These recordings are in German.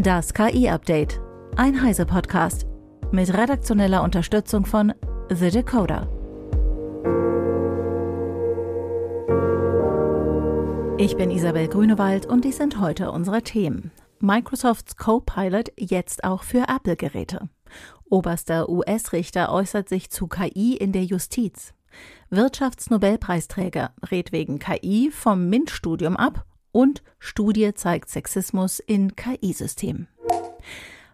Das KI-Update. Ein Heise-Podcast. Mit redaktioneller Unterstützung von The Decoder. Ich bin Isabel Grünewald und dies sind heute unsere Themen. Microsofts Copilot jetzt auch für Apple-Geräte. Oberster US-Richter äußert sich zu KI in der Justiz. Wirtschaftsnobelpreisträger rät wegen KI vom MINT-Studium ab und Studie zeigt Sexismus in KI-Systemen.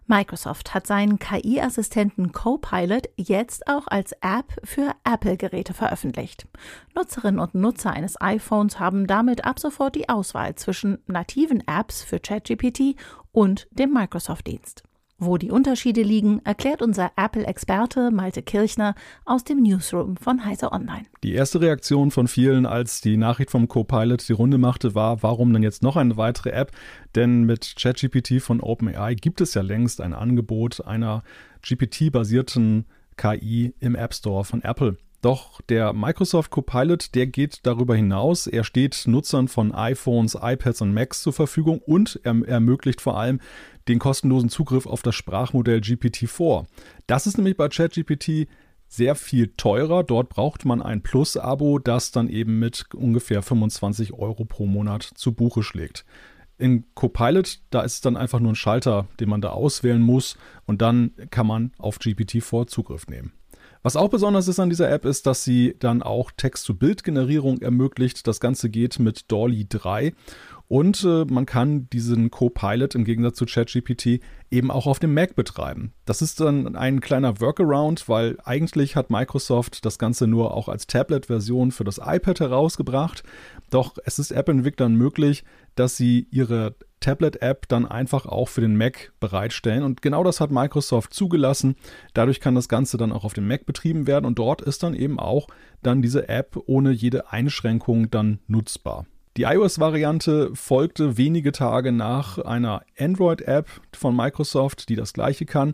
Microsoft hat seinen KI-Assistenten Copilot jetzt auch als App für Apple-Geräte veröffentlicht. Nutzerinnen und Nutzer eines iPhones haben damit ab sofort die Auswahl zwischen nativen Apps für ChatGPT und dem Microsoft-Dienst. Wo die Unterschiede liegen, erklärt unser Apple-Experte Malte Kirchner aus dem Newsroom von Heise Online. Die erste Reaktion von vielen, als die Nachricht vom Copilot die Runde machte, war, warum denn jetzt noch eine weitere App? Denn mit ChatGPT von OpenAI gibt es ja längst ein Angebot einer GPT-basierten KI im App Store von Apple. Doch der Microsoft Copilot, der geht darüber hinaus. Er steht Nutzern von iPhones, iPads und Macs zur Verfügung und er ermöglicht vor allem den kostenlosen Zugriff auf das Sprachmodell GPT-4. Das ist nämlich bei ChatGPT sehr viel teurer. Dort braucht man ein Plus-Abo, das dann eben mit ungefähr 25 Euro pro Monat zu Buche schlägt. In Copilot, da ist es dann einfach nur ein Schalter, den man da auswählen muss und dann kann man auf GPT-4 Zugriff nehmen. Was auch besonders ist an dieser App, ist, dass sie dann auch Text-zu-Bild-Generierung ermöglicht. Das Ganze geht mit Dolly 3 und äh, man kann diesen Copilot im Gegensatz zu ChatGPT eben auch auf dem Mac betreiben. Das ist dann ein kleiner Workaround, weil eigentlich hat Microsoft das Ganze nur auch als Tablet-Version für das iPad herausgebracht. Doch es ist App-Entwicklern möglich, dass sie ihre Tablet-App dann einfach auch für den Mac bereitstellen. Und genau das hat Microsoft zugelassen. Dadurch kann das Ganze dann auch auf dem Mac betrieben werden und dort ist dann eben auch dann diese App ohne jede Einschränkung dann nutzbar. Die iOS-Variante folgte wenige Tage nach einer Android-App von Microsoft, die das gleiche kann.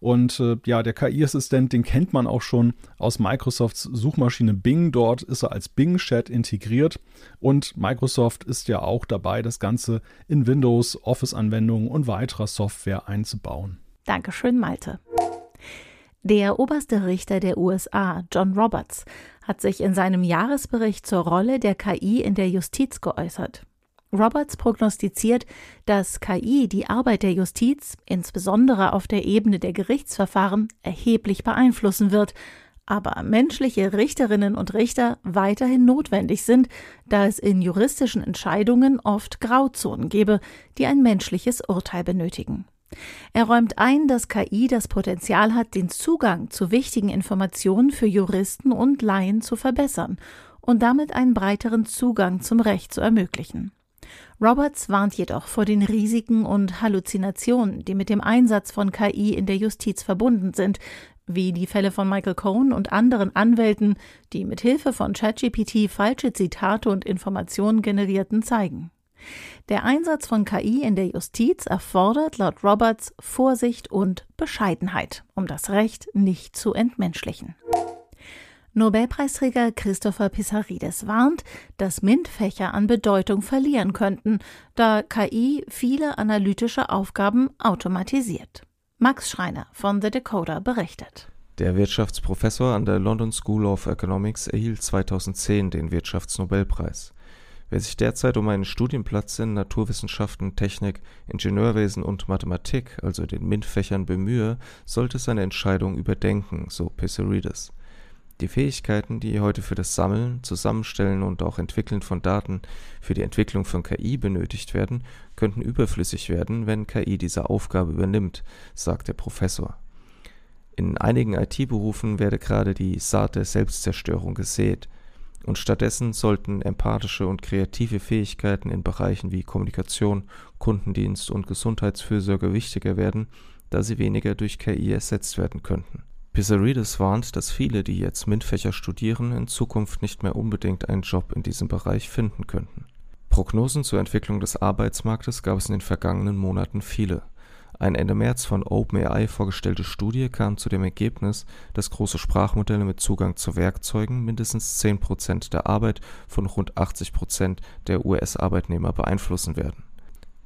Und äh, ja, der KI-Assistent, den kennt man auch schon aus Microsofts Suchmaschine Bing. Dort ist er als Bing Chat integriert. Und Microsoft ist ja auch dabei, das Ganze in Windows, Office-Anwendungen und weiterer Software einzubauen. Dankeschön, Malte. Der oberste Richter der USA, John Roberts, hat sich in seinem Jahresbericht zur Rolle der KI in der Justiz geäußert. Roberts prognostiziert, dass KI die Arbeit der Justiz, insbesondere auf der Ebene der Gerichtsverfahren, erheblich beeinflussen wird, aber menschliche Richterinnen und Richter weiterhin notwendig sind, da es in juristischen Entscheidungen oft Grauzonen gebe, die ein menschliches Urteil benötigen. Er räumt ein, dass KI das Potenzial hat, den Zugang zu wichtigen Informationen für Juristen und Laien zu verbessern und damit einen breiteren Zugang zum Recht zu ermöglichen. Roberts warnt jedoch vor den Risiken und Halluzinationen, die mit dem Einsatz von KI in der Justiz verbunden sind, wie die Fälle von Michael Cohen und anderen Anwälten, die mit Hilfe von ChatGPT falsche Zitate und Informationen generierten, zeigen. Der Einsatz von KI in der Justiz erfordert laut Roberts Vorsicht und Bescheidenheit, um das Recht nicht zu entmenschlichen. Nobelpreisträger Christopher Pissarides warnt, dass MINT-Fächer an Bedeutung verlieren könnten, da KI viele analytische Aufgaben automatisiert. Max Schreiner von The Decoder berichtet. Der Wirtschaftsprofessor an der London School of Economics erhielt 2010 den Wirtschaftsnobelpreis. Wer sich derzeit um einen Studienplatz in Naturwissenschaften, Technik, Ingenieurwesen und Mathematik, also den MINT-Fächern, bemühe, sollte seine Entscheidung überdenken, so Pissarides. Die Fähigkeiten, die heute für das Sammeln, Zusammenstellen und auch Entwickeln von Daten für die Entwicklung von KI benötigt werden, könnten überflüssig werden, wenn KI diese Aufgabe übernimmt, sagt der Professor. In einigen IT-Berufen werde gerade die Saat der Selbstzerstörung gesät und stattdessen sollten empathische und kreative Fähigkeiten in Bereichen wie Kommunikation, Kundendienst und Gesundheitsfürsorge wichtiger werden, da sie weniger durch KI ersetzt werden könnten. Pissarides warnt, dass viele, die jetzt MINT-Fächer studieren, in Zukunft nicht mehr unbedingt einen Job in diesem Bereich finden könnten. Prognosen zur Entwicklung des Arbeitsmarktes gab es in den vergangenen Monaten viele eine Ende März von OpenAI vorgestellte Studie kam zu dem Ergebnis, dass große Sprachmodelle mit Zugang zu Werkzeugen mindestens 10 Prozent der Arbeit von rund 80 Prozent der US-Arbeitnehmer beeinflussen werden.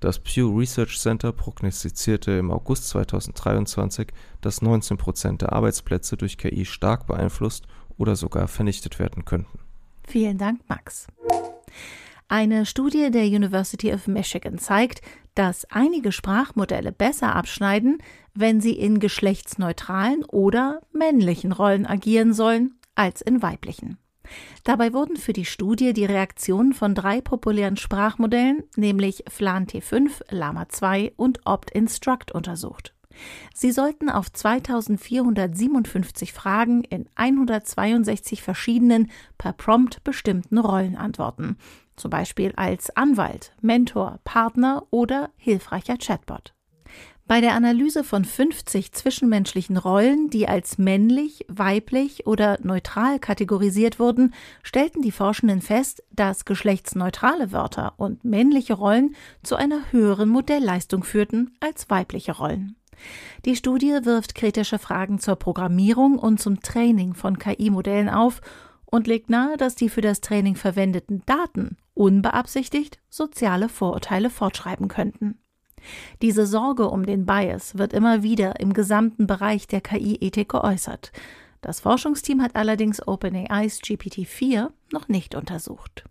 Das Pew Research Center prognostizierte im August 2023, dass 19 Prozent der Arbeitsplätze durch KI stark beeinflusst oder sogar vernichtet werden könnten. Vielen Dank, Max. Eine Studie der University of Michigan zeigt, dass einige Sprachmodelle besser abschneiden, wenn sie in geschlechtsneutralen oder männlichen Rollen agieren sollen, als in weiblichen. Dabei wurden für die Studie die Reaktionen von drei populären Sprachmodellen, nämlich Flan T5, Lama 2 und Opt-Instruct untersucht. Sie sollten auf 2457 Fragen in 162 verschiedenen per Prompt bestimmten Rollen antworten, zum Beispiel als Anwalt, Mentor, Partner oder hilfreicher Chatbot. Bei der Analyse von 50 zwischenmenschlichen Rollen, die als männlich, weiblich oder neutral kategorisiert wurden, stellten die Forschenden fest, dass geschlechtsneutrale Wörter und männliche Rollen zu einer höheren Modellleistung führten als weibliche Rollen. Die Studie wirft kritische Fragen zur Programmierung und zum Training von KI-Modellen auf und legt nahe, dass die für das Training verwendeten Daten unbeabsichtigt soziale Vorurteile fortschreiben könnten. Diese Sorge um den Bias wird immer wieder im gesamten Bereich der KI-Ethik geäußert. Das Forschungsteam hat allerdings OpenAIs GPT-4 noch nicht untersucht.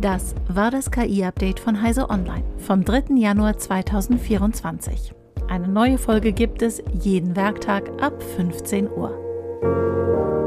Das war das KI-Update von Heise Online vom 3. Januar 2024. Eine neue Folge gibt es jeden Werktag ab 15 Uhr.